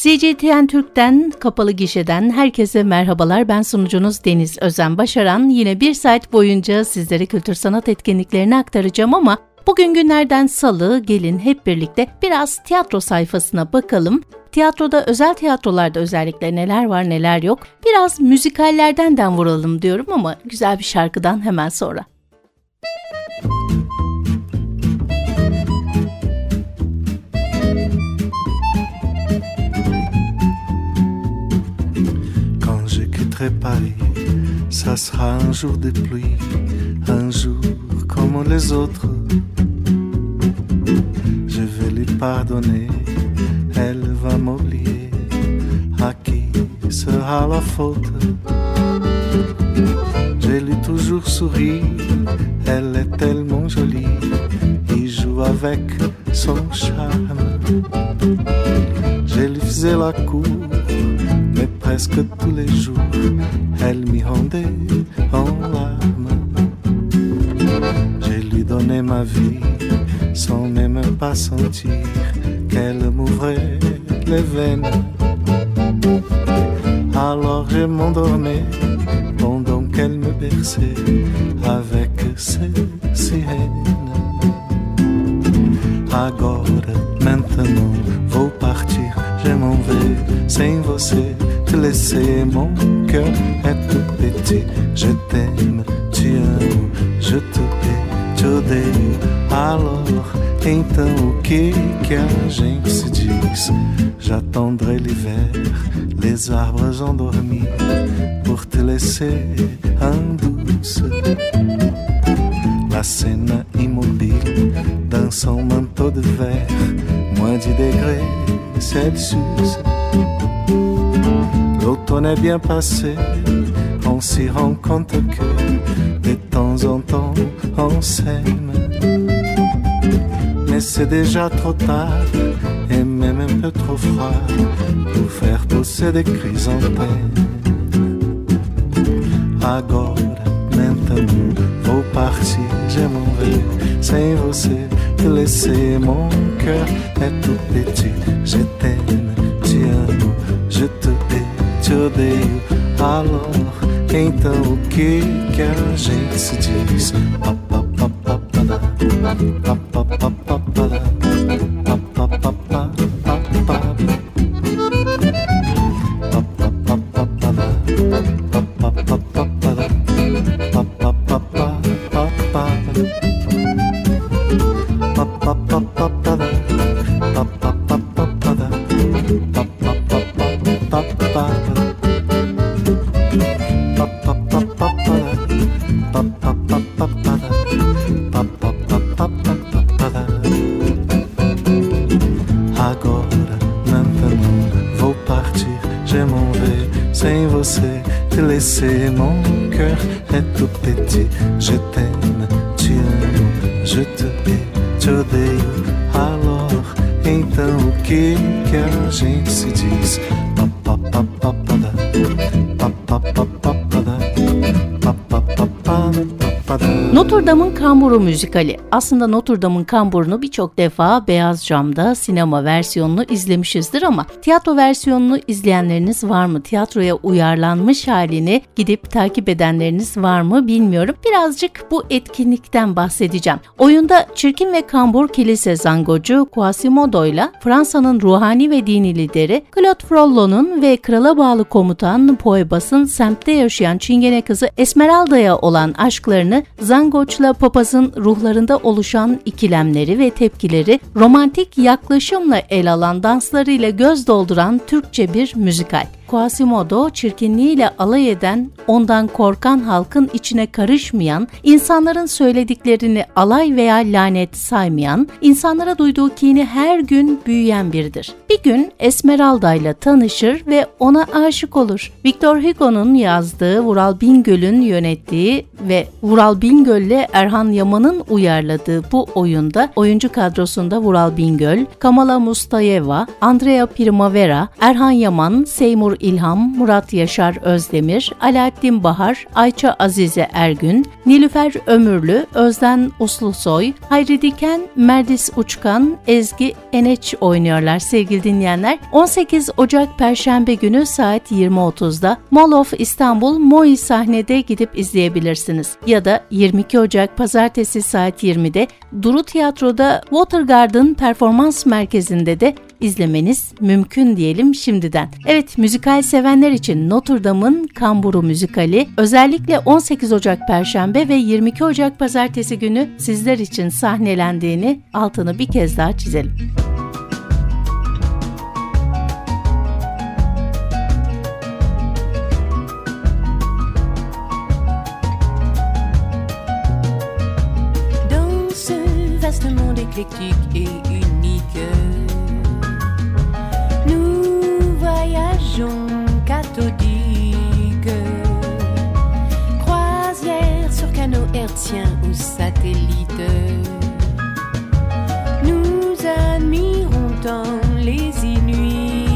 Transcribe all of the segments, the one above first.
CCTN Türk'ten, kapalı gişeden herkese merhabalar. Ben sunucunuz Deniz Özen Başaran. Yine bir saat boyunca sizlere kültür sanat etkinliklerini aktaracağım ama bugün günlerden salı gelin hep birlikte biraz tiyatro sayfasına bakalım. Tiyatroda, özel tiyatrolarda özellikle neler var neler yok. Biraz müzikallerden vuralım diyorum ama güzel bir şarkıdan hemen sonra. Ça sera un jour de pluie, un jour comme les autres. Je vais lui pardonner, elle va m'oublier. À qui sera la faute? Je lui toujours souri, elle est tellement jolie. Il joue avec son charme. Je lui faisais la cour presque tous les jours, elle m'y rendait en larmes. J'ai lui donné ma vie sans même pas sentir qu'elle m'ouvrait les veines. Alors je m'endormais pendant qu'elle me berçait avec ses sirènes. Agora, maintenant, vou partir, je m'en vais sem você te laisser. Mon cœur est tout petit. Je t'aime, te amo, je te hais, te odeio. Alors, então o que que a gente se diz? J'attendrai l'hiver, les arbres endormis, pour te laisser en douce. La scène immobile, dans son manteau de verre, moins 10 degrés Celsius. L'automne est bien passé, on s'y rend compte que de temps en temps on s'aime. Mais c'est déjà trop tard et même un peu trop froid pour faire pousser des chrysanthèmes. Agora, maintenant, vou partir, je m'en vais sem você laisser. Mon cœur est tout petit, je t'aime, te amo, je te te odeio. Alors, então o que que a gente se diz? Pa, pa, Kamburu müzikali. Aslında Notre Dame'ın Kamburu'nu birçok defa beyaz camda sinema versiyonunu izlemişizdir ama tiyatro versiyonunu izleyenleriniz var mı? Tiyatroya uyarlanmış halini gidip takip edenleriniz var mı bilmiyorum. Birazcık bu etkinlikten bahsedeceğim. Oyunda Çirkin ve Kambur Kilise Zangocu Quasimodo ile Fransa'nın ruhani ve dini lideri Claude Frollo'nun ve krala bağlı komutan Poebas'ın semtte yaşayan Çingene kızı Esmeralda'ya olan aşklarını Zangoç'la papazın ruhlarında oluşan ikilemleri ve tepkileri romantik yaklaşımla el alan danslarıyla göz dolduran Türkçe bir müzikal. Quasimodo çirkinliğiyle alay eden, ondan korkan halkın içine karışmayan, insanların söylediklerini alay veya lanet saymayan, insanlara duyduğu kini her gün büyüyen biridir. Bir gün Esmeralda ile tanışır ve ona aşık olur. Victor Hugo'nun yazdığı, Vural Bingöl'ün yönettiği ve Vural Bingöl ile Erhan Yaman'ın uyarladığı bu oyunda oyuncu kadrosunda Vural Bingöl, Kamala Mustayeva, Andrea Primavera, Erhan Yaman, Seymour İlham, Murat Yaşar Özdemir, Alaaddin Bahar, Ayça Azize Ergün, Nilüfer Ömürlü, Özden Uslusoy, Hayri Diken, Merdis Uçkan, Ezgi Eneç oynuyorlar sevgili dinleyenler. 18 Ocak Perşembe günü saat 20.30'da Mall of İstanbul Moi sahnede gidip izleyebilirsiniz. Ya da 22 Ocak Pazartesi saat 20'de Duru Tiyatro'da Water Garden Performans Merkezi'nde de izlemeniz mümkün diyelim şimdiden. Evet müzikal sevenler için Notre Dame'ın Kamburu müzikali özellikle 18 Ocak Perşembe ve 22 Ocak Pazartesi günü sizler için sahnelendiğini altını bir kez daha çizelim. Dans éclectique et ou satellite. Nous admirons tant les Inuits,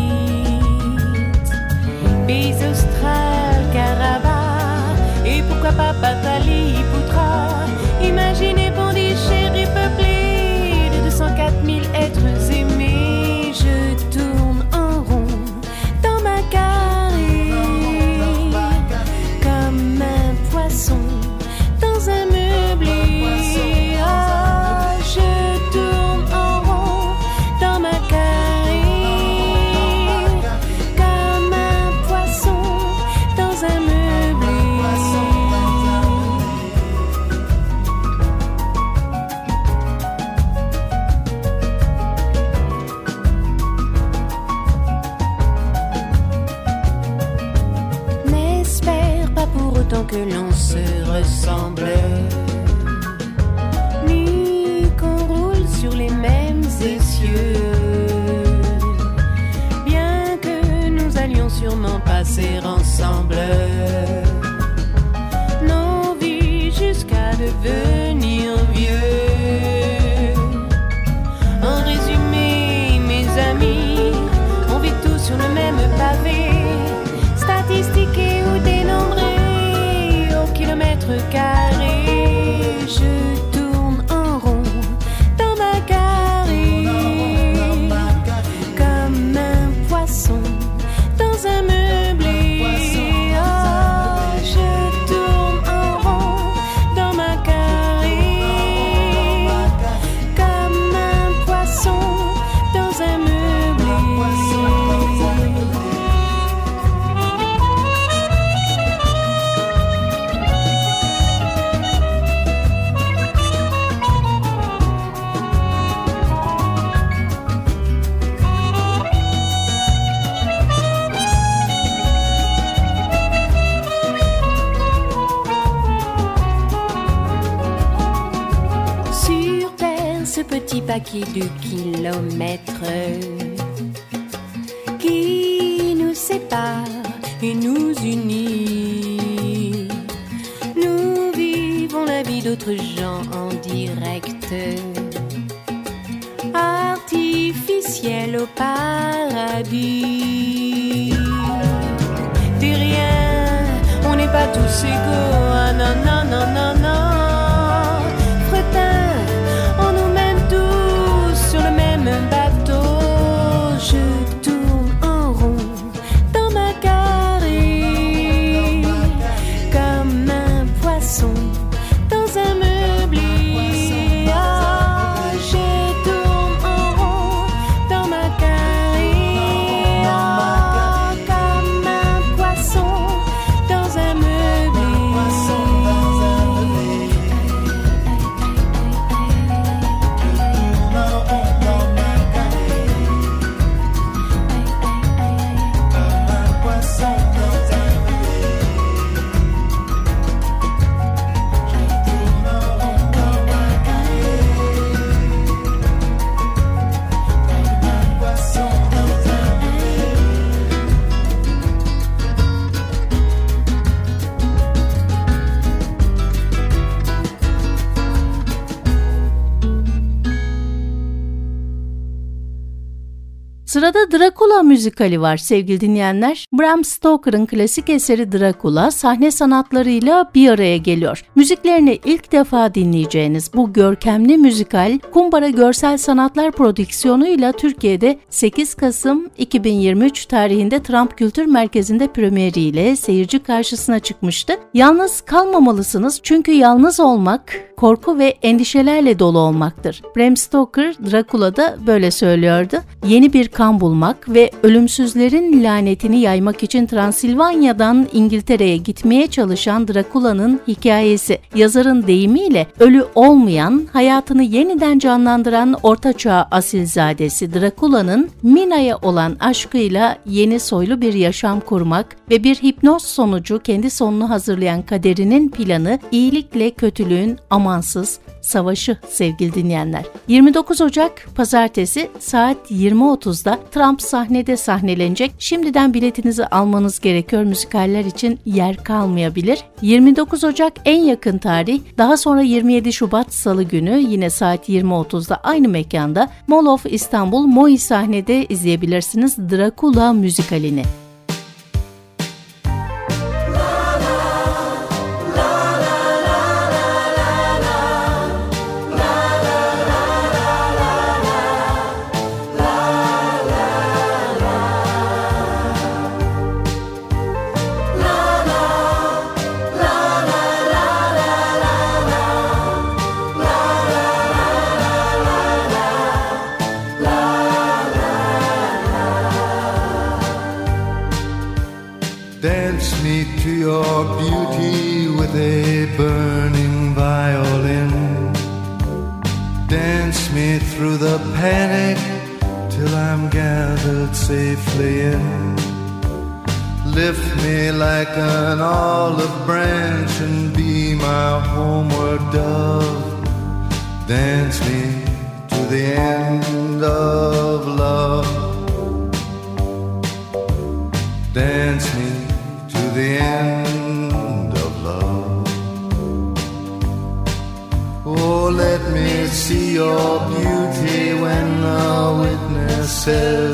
pays australes, Caraba, et pourquoi pas Patali, Poutra. devenir. En résumé, mes amis, on vit tous sur le même pavé, statistiqué ou dénombré au kilomètre carré. Qui nous sépare et nous unit. Nous vivons la vie d'autres gens en direct, artificiel au paradis. T'es rien, on n'est pas tous égaux, Sırada müzikali var sevgili dinleyenler. Bram Stoker'ın klasik eseri Dracula sahne sanatlarıyla bir araya geliyor. Müziklerini ilk defa dinleyeceğiniz bu görkemli müzikal Kumbara Görsel Sanatlar prodüksiyonuyla Türkiye'de 8 Kasım 2023 tarihinde Trump Kültür Merkezi'nde premieriyle seyirci karşısına çıkmıştı. Yalnız kalmamalısınız çünkü yalnız olmak korku ve endişelerle dolu olmaktır. Bram Stoker Dracula'da böyle söylüyordu. Yeni bir kan bulmak ve ölümsüzlerin lanetini yaymak için Transilvanya'dan İngiltere'ye gitmeye çalışan Dracula'nın hikayesi. Yazarın deyimiyle ölü olmayan, hayatını yeniden canlandıran ortaçağ asilzadesi Dracula'nın Mina'ya olan aşkıyla yeni soylu bir yaşam kurmak ve bir hipnoz sonucu kendi sonunu hazırlayan kaderinin planı iyilikle kötülüğün amansız savaşı sevgili dinleyenler. 29 Ocak pazartesi saat 20.30'da Trump sahnede sahnelenecek. Şimdiden biletinizi almanız gerekiyor. Müzikaller için yer kalmayabilir. 29 Ocak en yakın tarih. Daha sonra 27 Şubat Salı günü yine saat 20.30'da aynı mekanda Mall of İstanbul Moi sahnede izleyebilirsiniz Dracula müzikalini. Safely in. Lift me like an olive branch and be my homeward dove. Dance me to the end of love. Dance me to the end of love. Oh, let me see your beauty when the witnesses are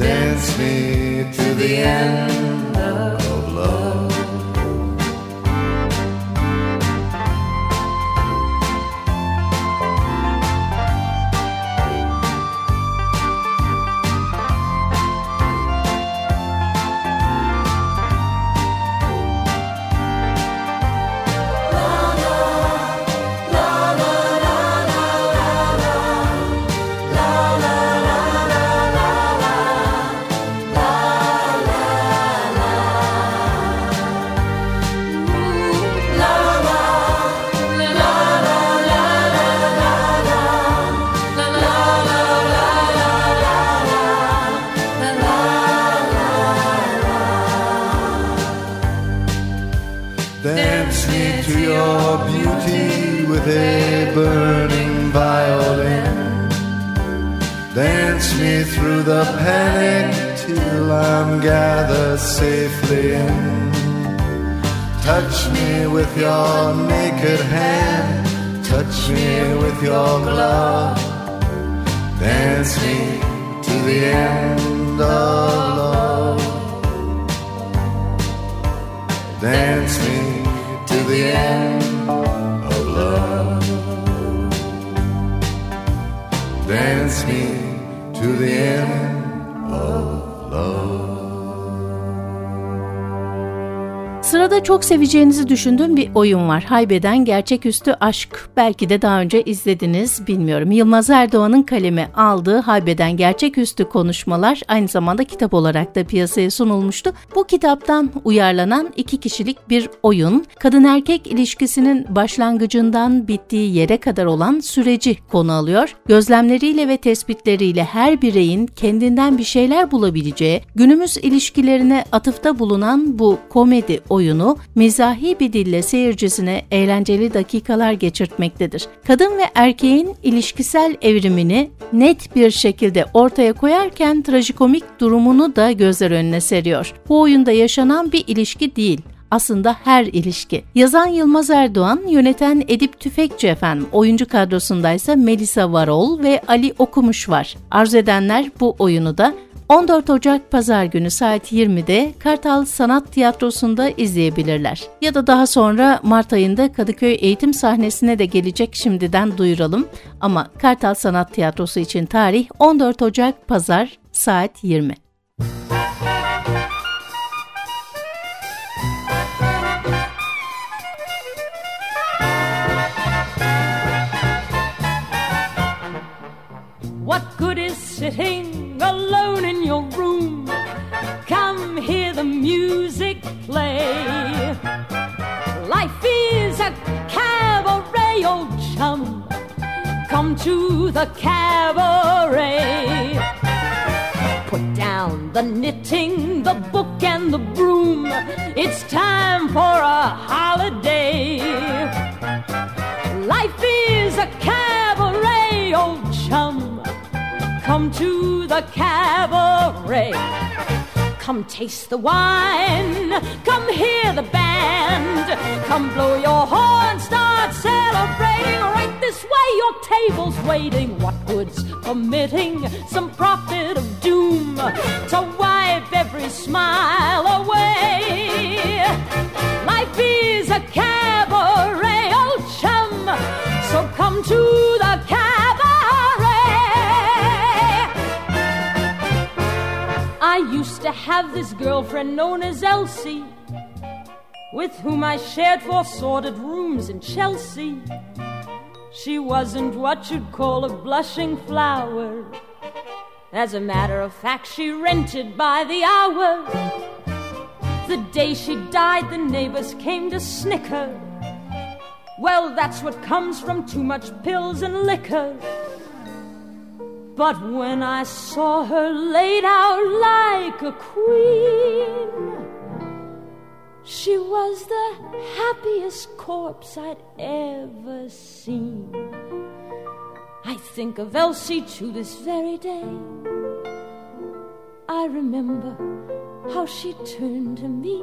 dance me to the end of beauty with a burning violin. Dance me through the panic till I'm gathered safely in. Touch me with your naked hand, touch me with your glove. Dance me to the end of love. Dance me the end of love. Dance me to the end of love. Sırada çok seveceğinizi düşündüğüm bir oyun var. Haybeden Gerçeküstü Aşk. Belki de daha önce izlediniz bilmiyorum. Yılmaz Erdoğan'ın kalemi aldığı Haybeden Gerçeküstü konuşmalar aynı zamanda kitap olarak da piyasaya sunulmuştu. Bu kitaptan uyarlanan iki kişilik bir oyun. Kadın erkek ilişkisinin başlangıcından bittiği yere kadar olan süreci konu alıyor. Gözlemleriyle ve tespitleriyle her bireyin kendinden bir şeyler bulabileceği, günümüz ilişkilerine atıfta bulunan bu komedi oyunu oyunu mizahi bir dille seyircisine eğlenceli dakikalar geçirtmektedir. Kadın ve erkeğin ilişkisel evrimini net bir şekilde ortaya koyarken trajikomik durumunu da gözler önüne seriyor. Bu oyunda yaşanan bir ilişki değil, aslında her ilişki. Yazan Yılmaz Erdoğan, yöneten Edip Tüfekçi efendim. Oyuncu kadrosundaysa Melisa Varol ve Ali Okumuş var. Arzu edenler bu oyunu da 14 Ocak Pazar günü saat 20'de Kartal Sanat Tiyatrosu'nda izleyebilirler. Ya da daha sonra Mart ayında Kadıköy eğitim sahnesine de gelecek şimdiden duyuralım. Ama Kartal Sanat Tiyatrosu için tarih 14 Ocak Pazar saat 20. What good is sitting alone music play. Life is a cabaret, old chum. Come to the cabaret. Put down the knitting, the book, and the broom. It's time for a holiday. Life is a cabaret, old chum. Come to the cabaret. Come taste the wine. Come hear the band. Come blow your horn. Start celebrating. Right this way, your table's waiting. What good's permitting some prophet of doom to wipe every smile away? Life is a cabaret, to have this girlfriend known as Elsie, with whom I shared four sordid rooms in Chelsea. She wasn't what you'd call a blushing flower. As a matter of fact, she rented by the hour. The day she died, the neighbors came to snicker. Well, that's what comes from too much pills and liquor. But when I saw her laid out like a queen, she was the happiest corpse I'd ever seen. I think of Elsie to this very day. I remember how she turned to me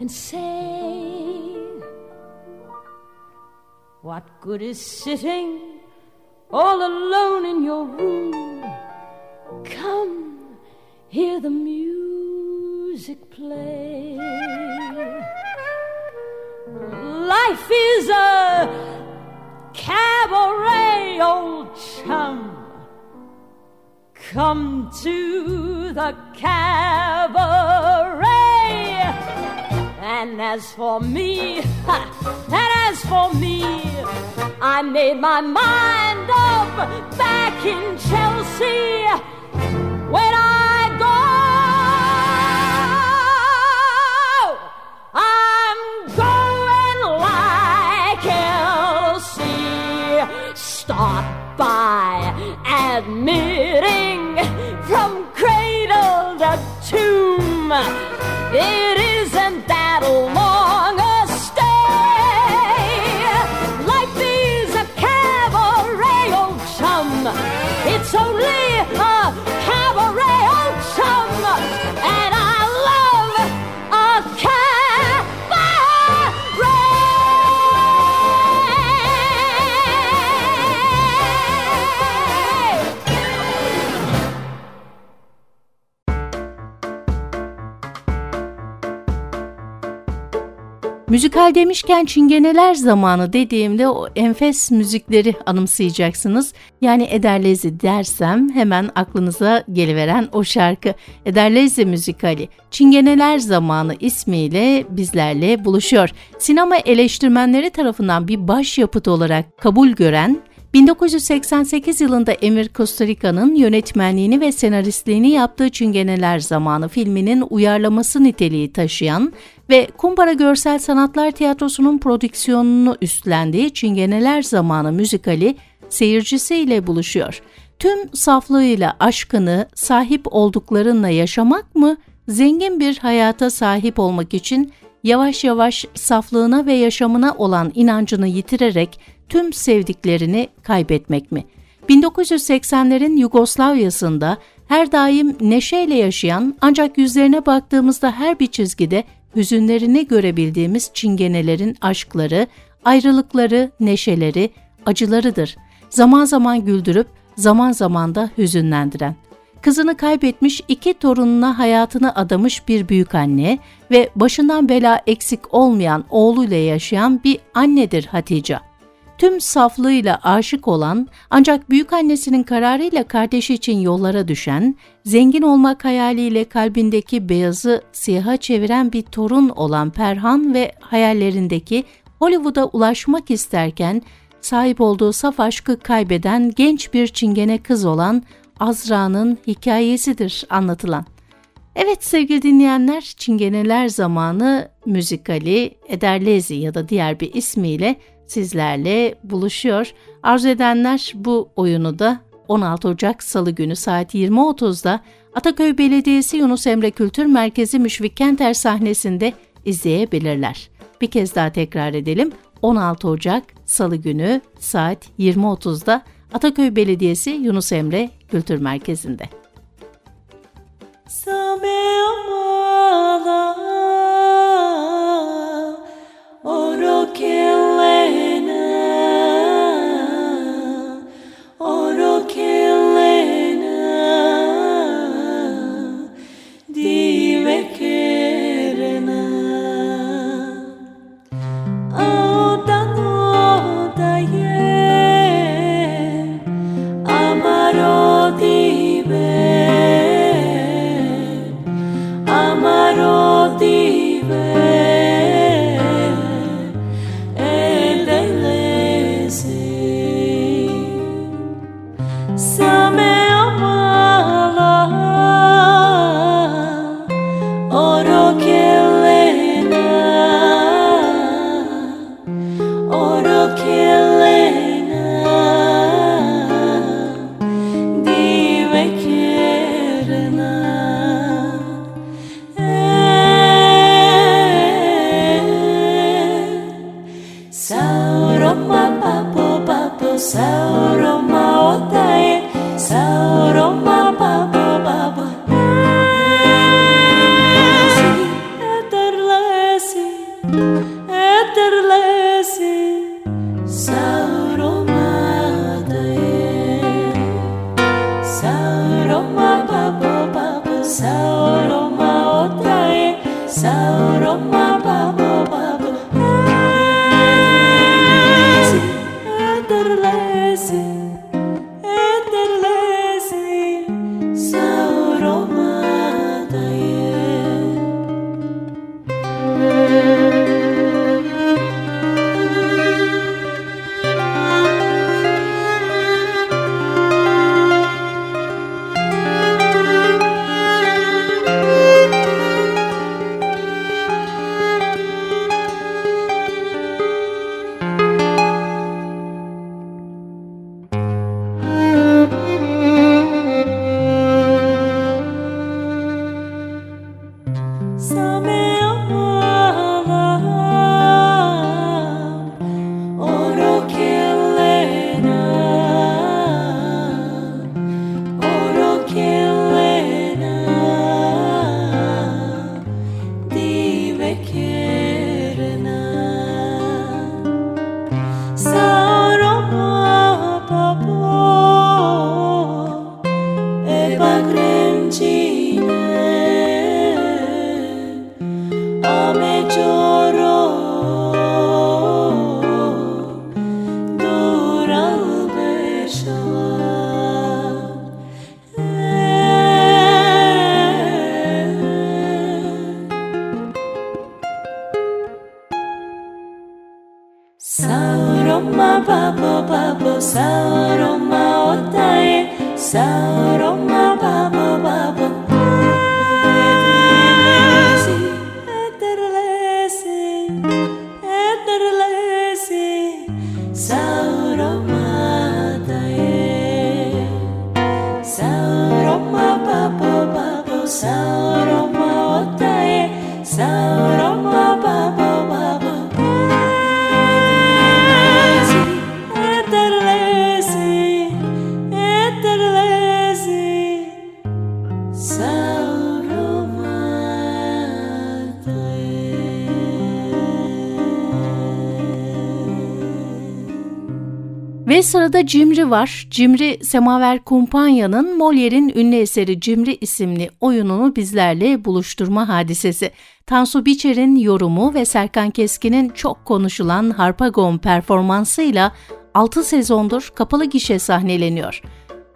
and said, What good is sitting all alone in your room. Come, hear the music play. Life is a cabaret, old chum. Come to the cabaret. And as for me, and for me, I made my mind up back in Chelsea when I go. I'm going like Elsie. Start by admitting from cradle to tomb. It isn't that long Müzikal demişken çingeneler zamanı dediğimde o enfes müzikleri anımsayacaksınız. Yani Ederlezi dersem hemen aklınıza geliveren o şarkı Ederlezi müzikali Çingeneler Zamanı ismiyle bizlerle buluşuyor. Sinema eleştirmenleri tarafından bir başyapıt olarak kabul gören 1988 yılında Emir Kostarika'nın yönetmenliğini ve senaristliğini yaptığı Çingeneler Zamanı filminin uyarlaması niteliği taşıyan ve Kumbara Görsel Sanatlar Tiyatrosu'nun prodüksiyonunu üstlendiği Çingeneler Zamanı müzikali seyircisiyle buluşuyor. Tüm saflığıyla aşkını sahip olduklarınla yaşamak mı, zengin bir hayata sahip olmak için yavaş yavaş saflığına ve yaşamına olan inancını yitirerek tüm sevdiklerini kaybetmek mi? 1980'lerin Yugoslavya'sında her daim neşeyle yaşayan ancak yüzlerine baktığımızda her bir çizgide hüzünlerini görebildiğimiz çingenelerin aşkları, ayrılıkları, neşeleri, acılarıdır. Zaman zaman güldürüp zaman zaman da hüzünlendiren. Kızını kaybetmiş iki torununa hayatını adamış bir büyük anne ve başından bela eksik olmayan oğluyla yaşayan bir annedir Hatice tüm saflığıyla aşık olan ancak büyük annesinin kararıyla kardeşi için yollara düşen, zengin olmak hayaliyle kalbindeki beyazı siyaha çeviren bir torun olan Perhan ve hayallerindeki Hollywood'a ulaşmak isterken sahip olduğu saf aşkı kaybeden genç bir çingene kız olan Azra'nın hikayesidir anlatılan. Evet sevgili dinleyenler, Çingeneler Zamanı müzikali Ederlezi ya da diğer bir ismiyle sizlerle buluşuyor. Arzu edenler bu oyunu da 16 Ocak Salı günü saat 20.30'da Ataköy Belediyesi Yunus Emre Kültür Merkezi Müşfik Kenter sahnesinde izleyebilirler. Bir kez daha tekrar edelim. 16 Ocak Salı günü saat 20.30'da Ataköy Belediyesi Yunus Emre Kültür Merkezi'nde. Sabe can't let 止め var. Cimri, Semaver Kumpanya'nın Molière'in ünlü eseri Cimri isimli oyununu bizlerle buluşturma hadisesi. Tansu Biçer'in yorumu ve Serkan Keskin'in çok konuşulan Harpagon performansıyla 6 sezondur kapalı gişe sahneleniyor.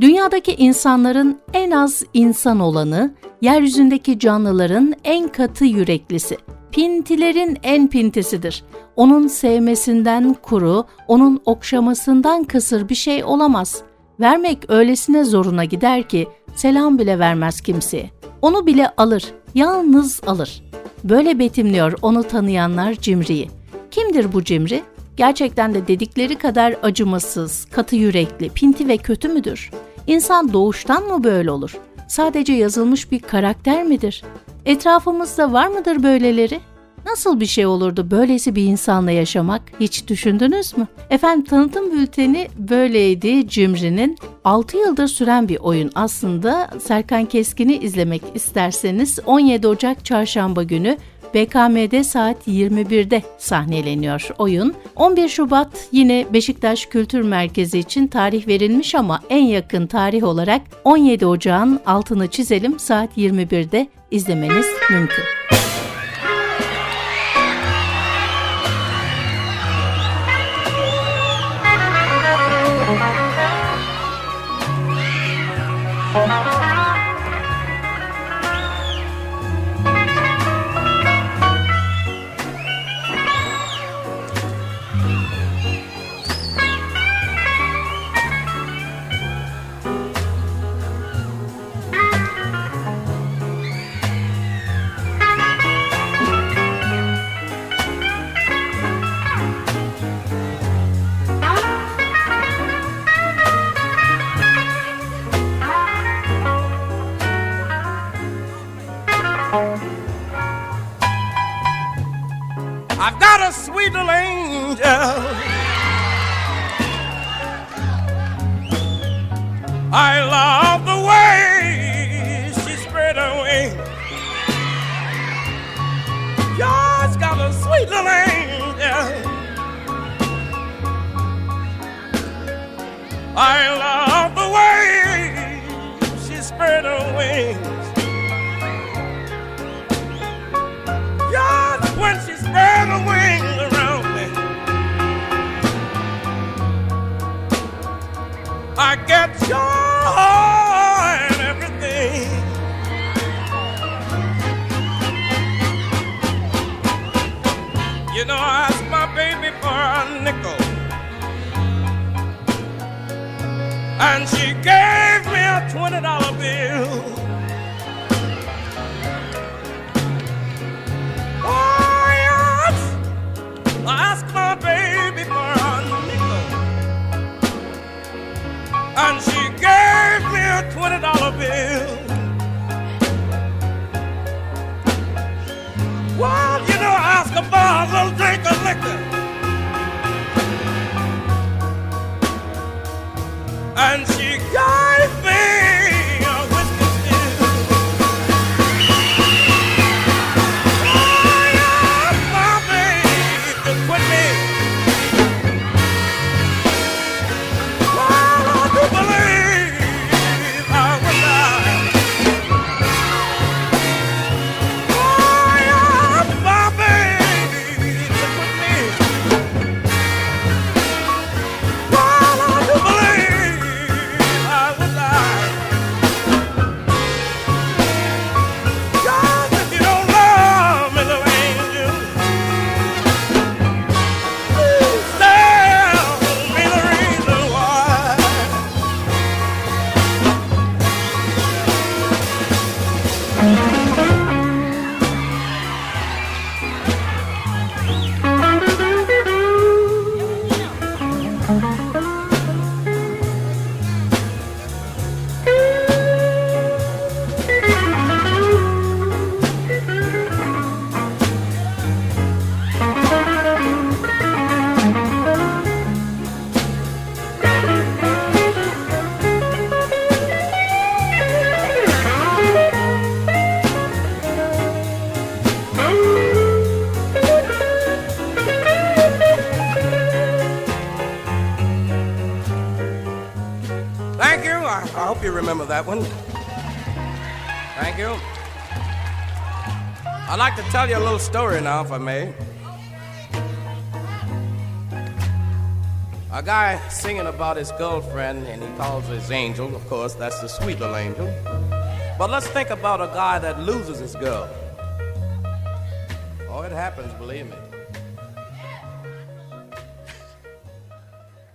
Dünyadaki insanların en az insan olanı, yeryüzündeki canlıların en katı yüreklisi, pintilerin en pintisidir. Onun sevmesinden kuru, onun okşamasından kısır bir şey olamaz. Vermek öylesine zoruna gider ki selam bile vermez kimseye. Onu bile alır, yalnız alır. Böyle betimliyor onu tanıyanlar Cimri'yi. Kimdir bu Cimri? Gerçekten de dedikleri kadar acımasız, katı yürekli, pinti ve kötü müdür? İnsan doğuştan mı böyle olur? Sadece yazılmış bir karakter midir? Etrafımızda var mıdır böyleleri? Nasıl bir şey olurdu böylesi bir insanla yaşamak hiç düşündünüz mü? Efendim tanıtım bülteni böyleydi Cimri'nin 6 yıldır süren bir oyun aslında Serkan Keskin'i izlemek isterseniz 17 Ocak çarşamba günü BKM'de saat 21'de sahneleniyor oyun. 11 Şubat yine Beşiktaş Kültür Merkezi için tarih verilmiş ama en yakın tarih olarak 17 Ocağın altını çizelim saat 21'de izlemeniz mümkün. Remember that one. Thank you. I'd like to tell you a little story now, if I may. A guy singing about his girlfriend, and he calls his angel. Of course, that's the sweet little angel. But let's think about a guy that loses his girl. Oh, it happens, believe me.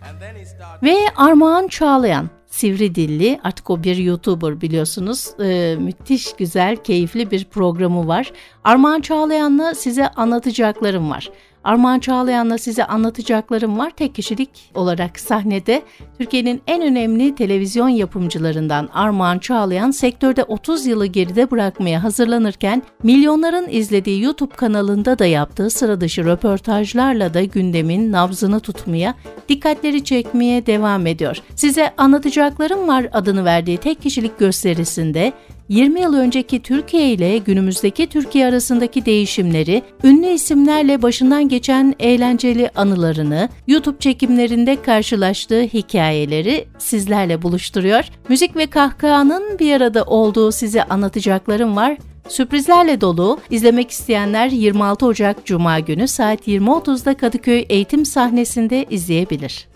And then he starts. Ve Armağan Çağlayan sivri dilli artık o bir YouTuber biliyorsunuz. Ee, müthiş güzel keyifli bir programı var. Armağan Çağlayan'la size anlatacaklarım var. Armağan Çağlayan'la size anlatacaklarım var. Tek kişilik olarak sahnede Türkiye'nin en önemli televizyon yapımcılarından Armağan Çağlayan sektörde 30 yılı geride bırakmaya hazırlanırken milyonların izlediği YouTube kanalında da yaptığı sıra dışı röportajlarla da gündemin nabzını tutmaya, dikkatleri çekmeye devam ediyor. Size anlatacaklarım var adını verdiği tek kişilik gösterisinde 20 yıl önceki Türkiye ile günümüzdeki Türkiye arasındaki değişimleri, ünlü isimlerle başından geçen eğlenceli anılarını, YouTube çekimlerinde karşılaştığı hikayeleri sizlerle buluşturuyor. Müzik ve kahkahanın bir arada olduğu size anlatacaklarım var. Sürprizlerle dolu, izlemek isteyenler 26 Ocak Cuma günü saat 20.30'da Kadıköy eğitim sahnesinde izleyebilir.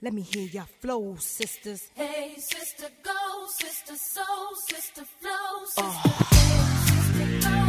Where's all my soul sisters? Let me hear your flow, sisters. Hey, sister, go, sister, soul, sister, flow, sister. Ah. Hey, sister, go,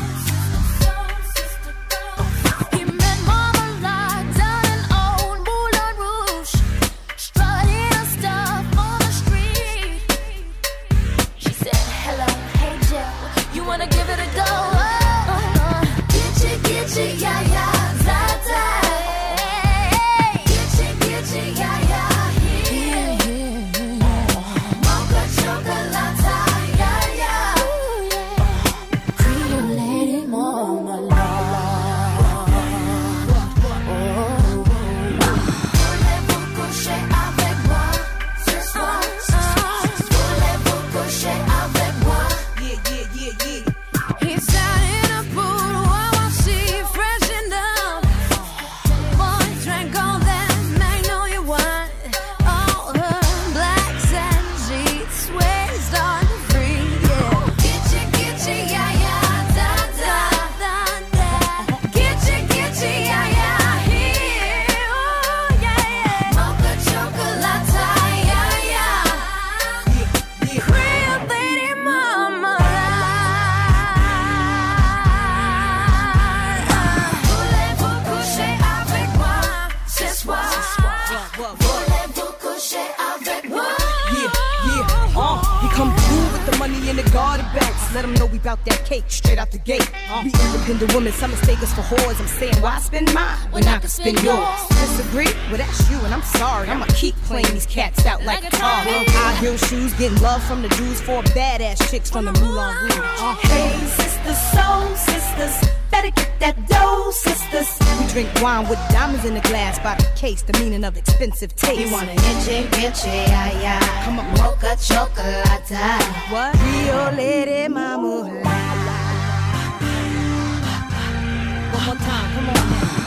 in the garden bags. Let him know we bout that cake straight out the gate. Be independent women, some mistake us for whores. I'm saying, why spend mine when I can spend yours? Disagree? Well, that's you, and I'm sorry. I'ma keep playing these cats out like a car. High heel shoes, getting love from the dudes, four badass chicks from the Moulin Rouge. Uh, Hey, sisters, soul sisters, better get that dough, sisters. we drink wine with diamonds in the glass by the case, the meaning of expensive taste. You wanna itchy, itchy, yeah, yeah. Come on. Mocha chocolate. What? Rio Lady Mama. One more time, come on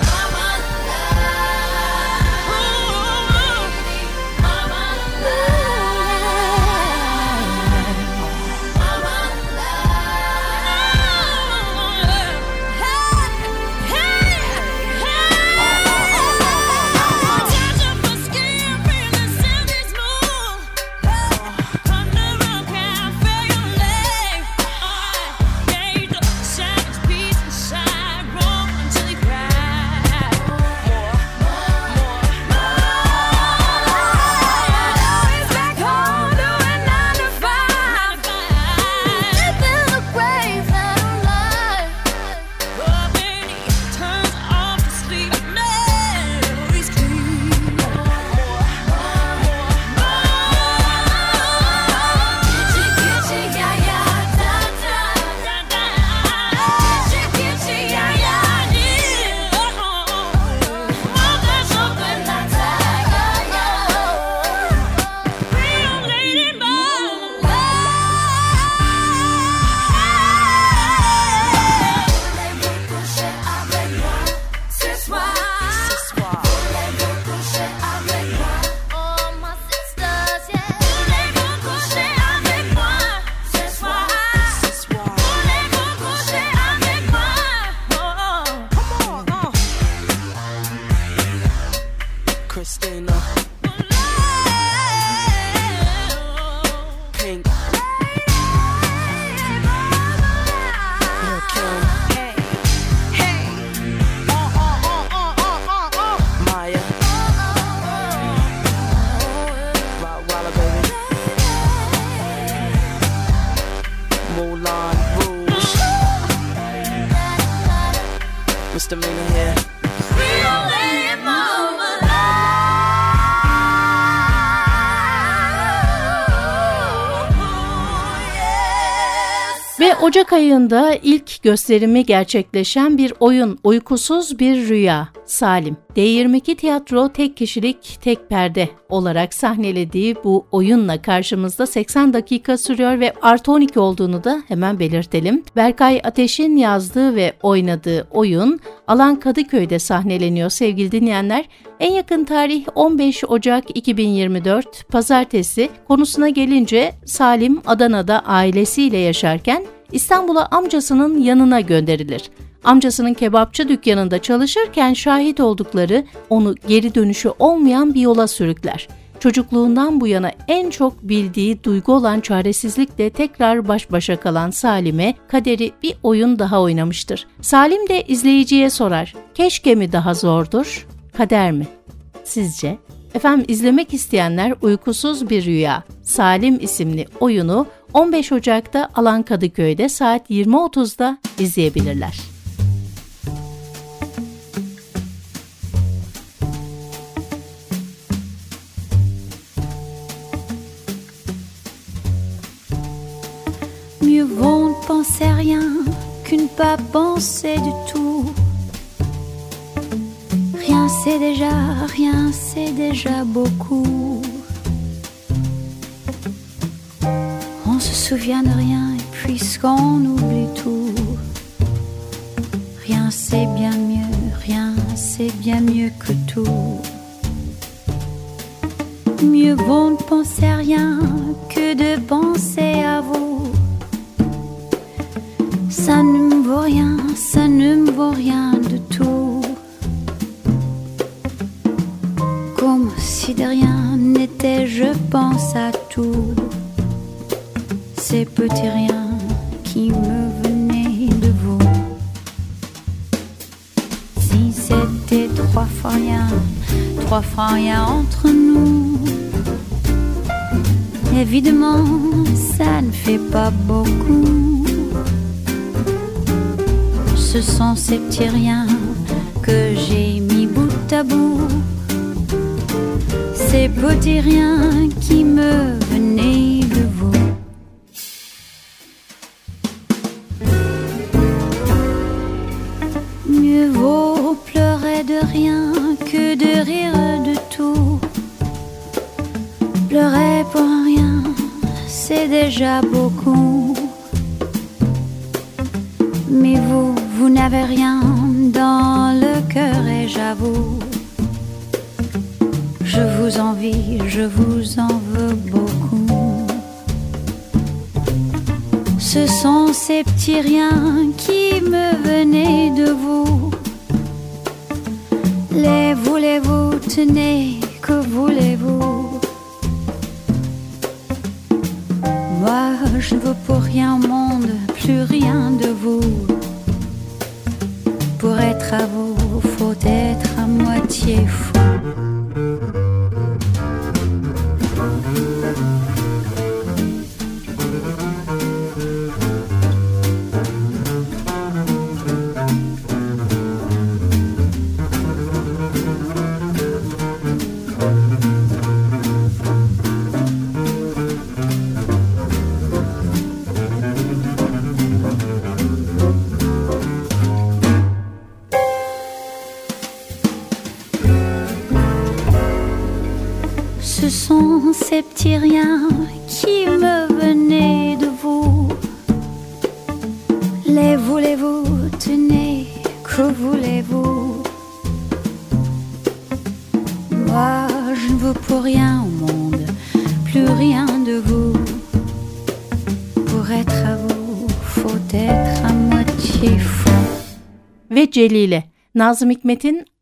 Ve Ocak ayında ilk gösterimi gerçekleşen bir oyun Uykusuz Bir Rüya Salim. D22 Tiyatro tek kişilik tek perde olarak sahnelediği bu oyunla karşımızda 80 dakika sürüyor ve artı 12 olduğunu da hemen belirtelim. Berkay Ateş'in yazdığı ve oynadığı oyun Alan Kadıköy'de sahneleniyor sevgili dinleyenler. En yakın tarih 15 Ocak 2024 Pazartesi konusuna gelince Salim Adana'da ailesiyle yaşarken İstanbul'a amcasının yanına gönderilir. Amcasının kebapçı dükkanında çalışırken şahit oldukları onu geri dönüşü olmayan bir yola sürükler. Çocukluğundan bu yana en çok bildiği duygu olan çaresizlikle tekrar baş başa kalan Salim'e kaderi bir oyun daha oynamıştır. Salim de izleyiciye sorar, keşke mi daha zordur, kader mi? Sizce? Efendim izlemek isteyenler Uykusuz Bir Rüya, Salim isimli oyunu 15 Ocak'ta Alan Kadıköy'de saat 20.30'da izleyebilirler. Mieux vaut penser rien qu'une pas penser du tout. Rien c'est déjà, rien c'est déjà beaucoup. On se souvient de rien puisqu'on oublie tout, rien c'est bien mieux, rien c'est bien mieux que tout. Mieux vaut ne penser à rien que de penser à vous. Ça ne me vaut rien, ça ne me vaut rien rien n'était, je pense à tout. Ces petits riens qui me venaient de vous. Si c'était trois fois rien, trois fois rien entre nous. Évidemment, ça ne fait pas beaucoup. Ce sont ces petits riens que j'ai mis bout à bout. Ces petits riens qui me venaient de vous. Mieux vaut pleurer de rien que de rire de tout. Pleurer pour rien, c'est déjà beaucoup. Je vous en veux beaucoup. Ce sont ces petits riens qui me venaient de vous. Les voulez-vous, tenez, que voulez-vous? Moi, je ne veux pour rien au monde, plus rien de vous. Pour être à vous, faut être à moitié fou. Ces petits riens qui me venaient de vous. Les voulez-vous, tenez, que voulez-vous? Moi, je ne veux pour rien au monde, plus rien de vous. Pour être à vous, faut être à moitié fou. ve Celile. Nazım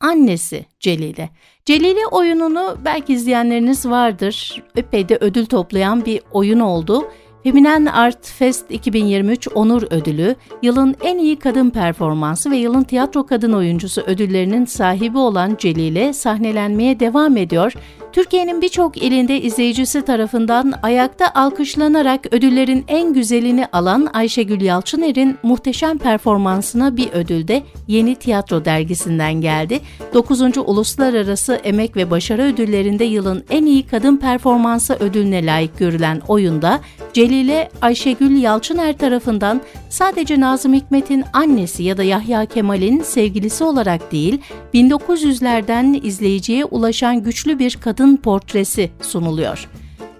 annesi Celile. Celile oyununu belki izleyenleriniz vardır. Epey de ödül toplayan bir oyun oldu. Feminen Art Fest 2023 Onur Ödülü, yılın en iyi kadın performansı ve yılın tiyatro kadın oyuncusu ödüllerinin sahibi olan Celile sahnelenmeye devam ediyor. Türkiye'nin birçok ilinde izleyicisi tarafından ayakta alkışlanarak ödüllerin en güzelini alan Ayşegül Yalçıner'in muhteşem performansına bir ödül de Yeni Tiyatro dergisinden geldi. 9. Uluslararası Emek ve Başarı Ödülleri'nde yılın en iyi kadın performansı ödülüne layık görülen oyunda Celile Ayşegül Yalçıner tarafından sadece Nazım Hikmet'in annesi ya da Yahya Kemal'in sevgilisi olarak değil, 1900'lerden izleyiciye ulaşan güçlü bir kadın portresi sunuluyor.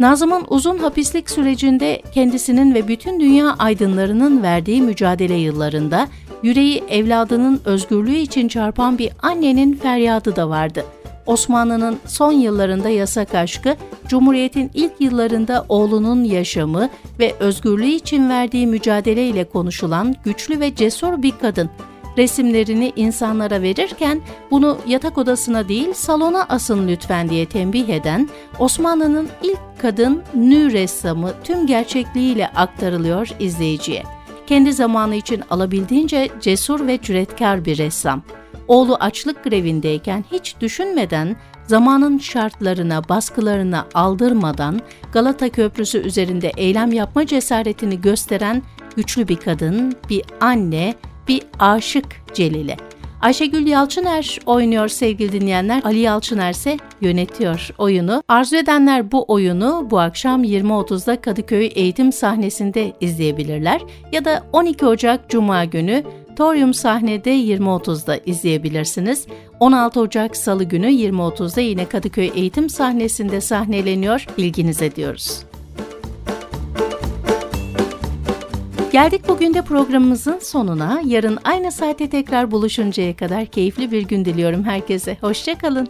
Nazım'ın uzun hapislik sürecinde kendisinin ve bütün dünya aydınlarının verdiği mücadele yıllarında yüreği evladının özgürlüğü için çarpan bir annenin feryadı da vardı. Osmanlı'nın son yıllarında yasak aşkı, Cumhuriyet'in ilk yıllarında oğlunun yaşamı ve özgürlüğü için verdiği mücadeleyle konuşulan güçlü ve cesur bir kadın resimlerini insanlara verirken bunu yatak odasına değil salona asın lütfen diye tembih eden Osmanlı'nın ilk kadın nü ressamı tüm gerçekliğiyle aktarılıyor izleyiciye. Kendi zamanı için alabildiğince cesur ve cüretkar bir ressam. Oğlu açlık grevindeyken hiç düşünmeden zamanın şartlarına, baskılarına aldırmadan Galata Köprüsü üzerinde eylem yapma cesaretini gösteren güçlü bir kadın, bir anne, bir aşık Celil'e. Ayşegül Yalçıner oynuyor sevgili dinleyenler. Ali Yalçıner ise yönetiyor oyunu. Arzu edenler bu oyunu bu akşam 20.30'da Kadıköy eğitim sahnesinde izleyebilirler. Ya da 12 Ocak Cuma günü Torium sahnede 20.30'da izleyebilirsiniz. 16 Ocak Salı günü 20.30'da yine Kadıköy eğitim sahnesinde sahneleniyor. Bilginize diyoruz. Geldik bugün de programımızın sonuna. Yarın aynı saate tekrar buluşuncaya kadar keyifli bir gün diliyorum herkese. Hoşçakalın.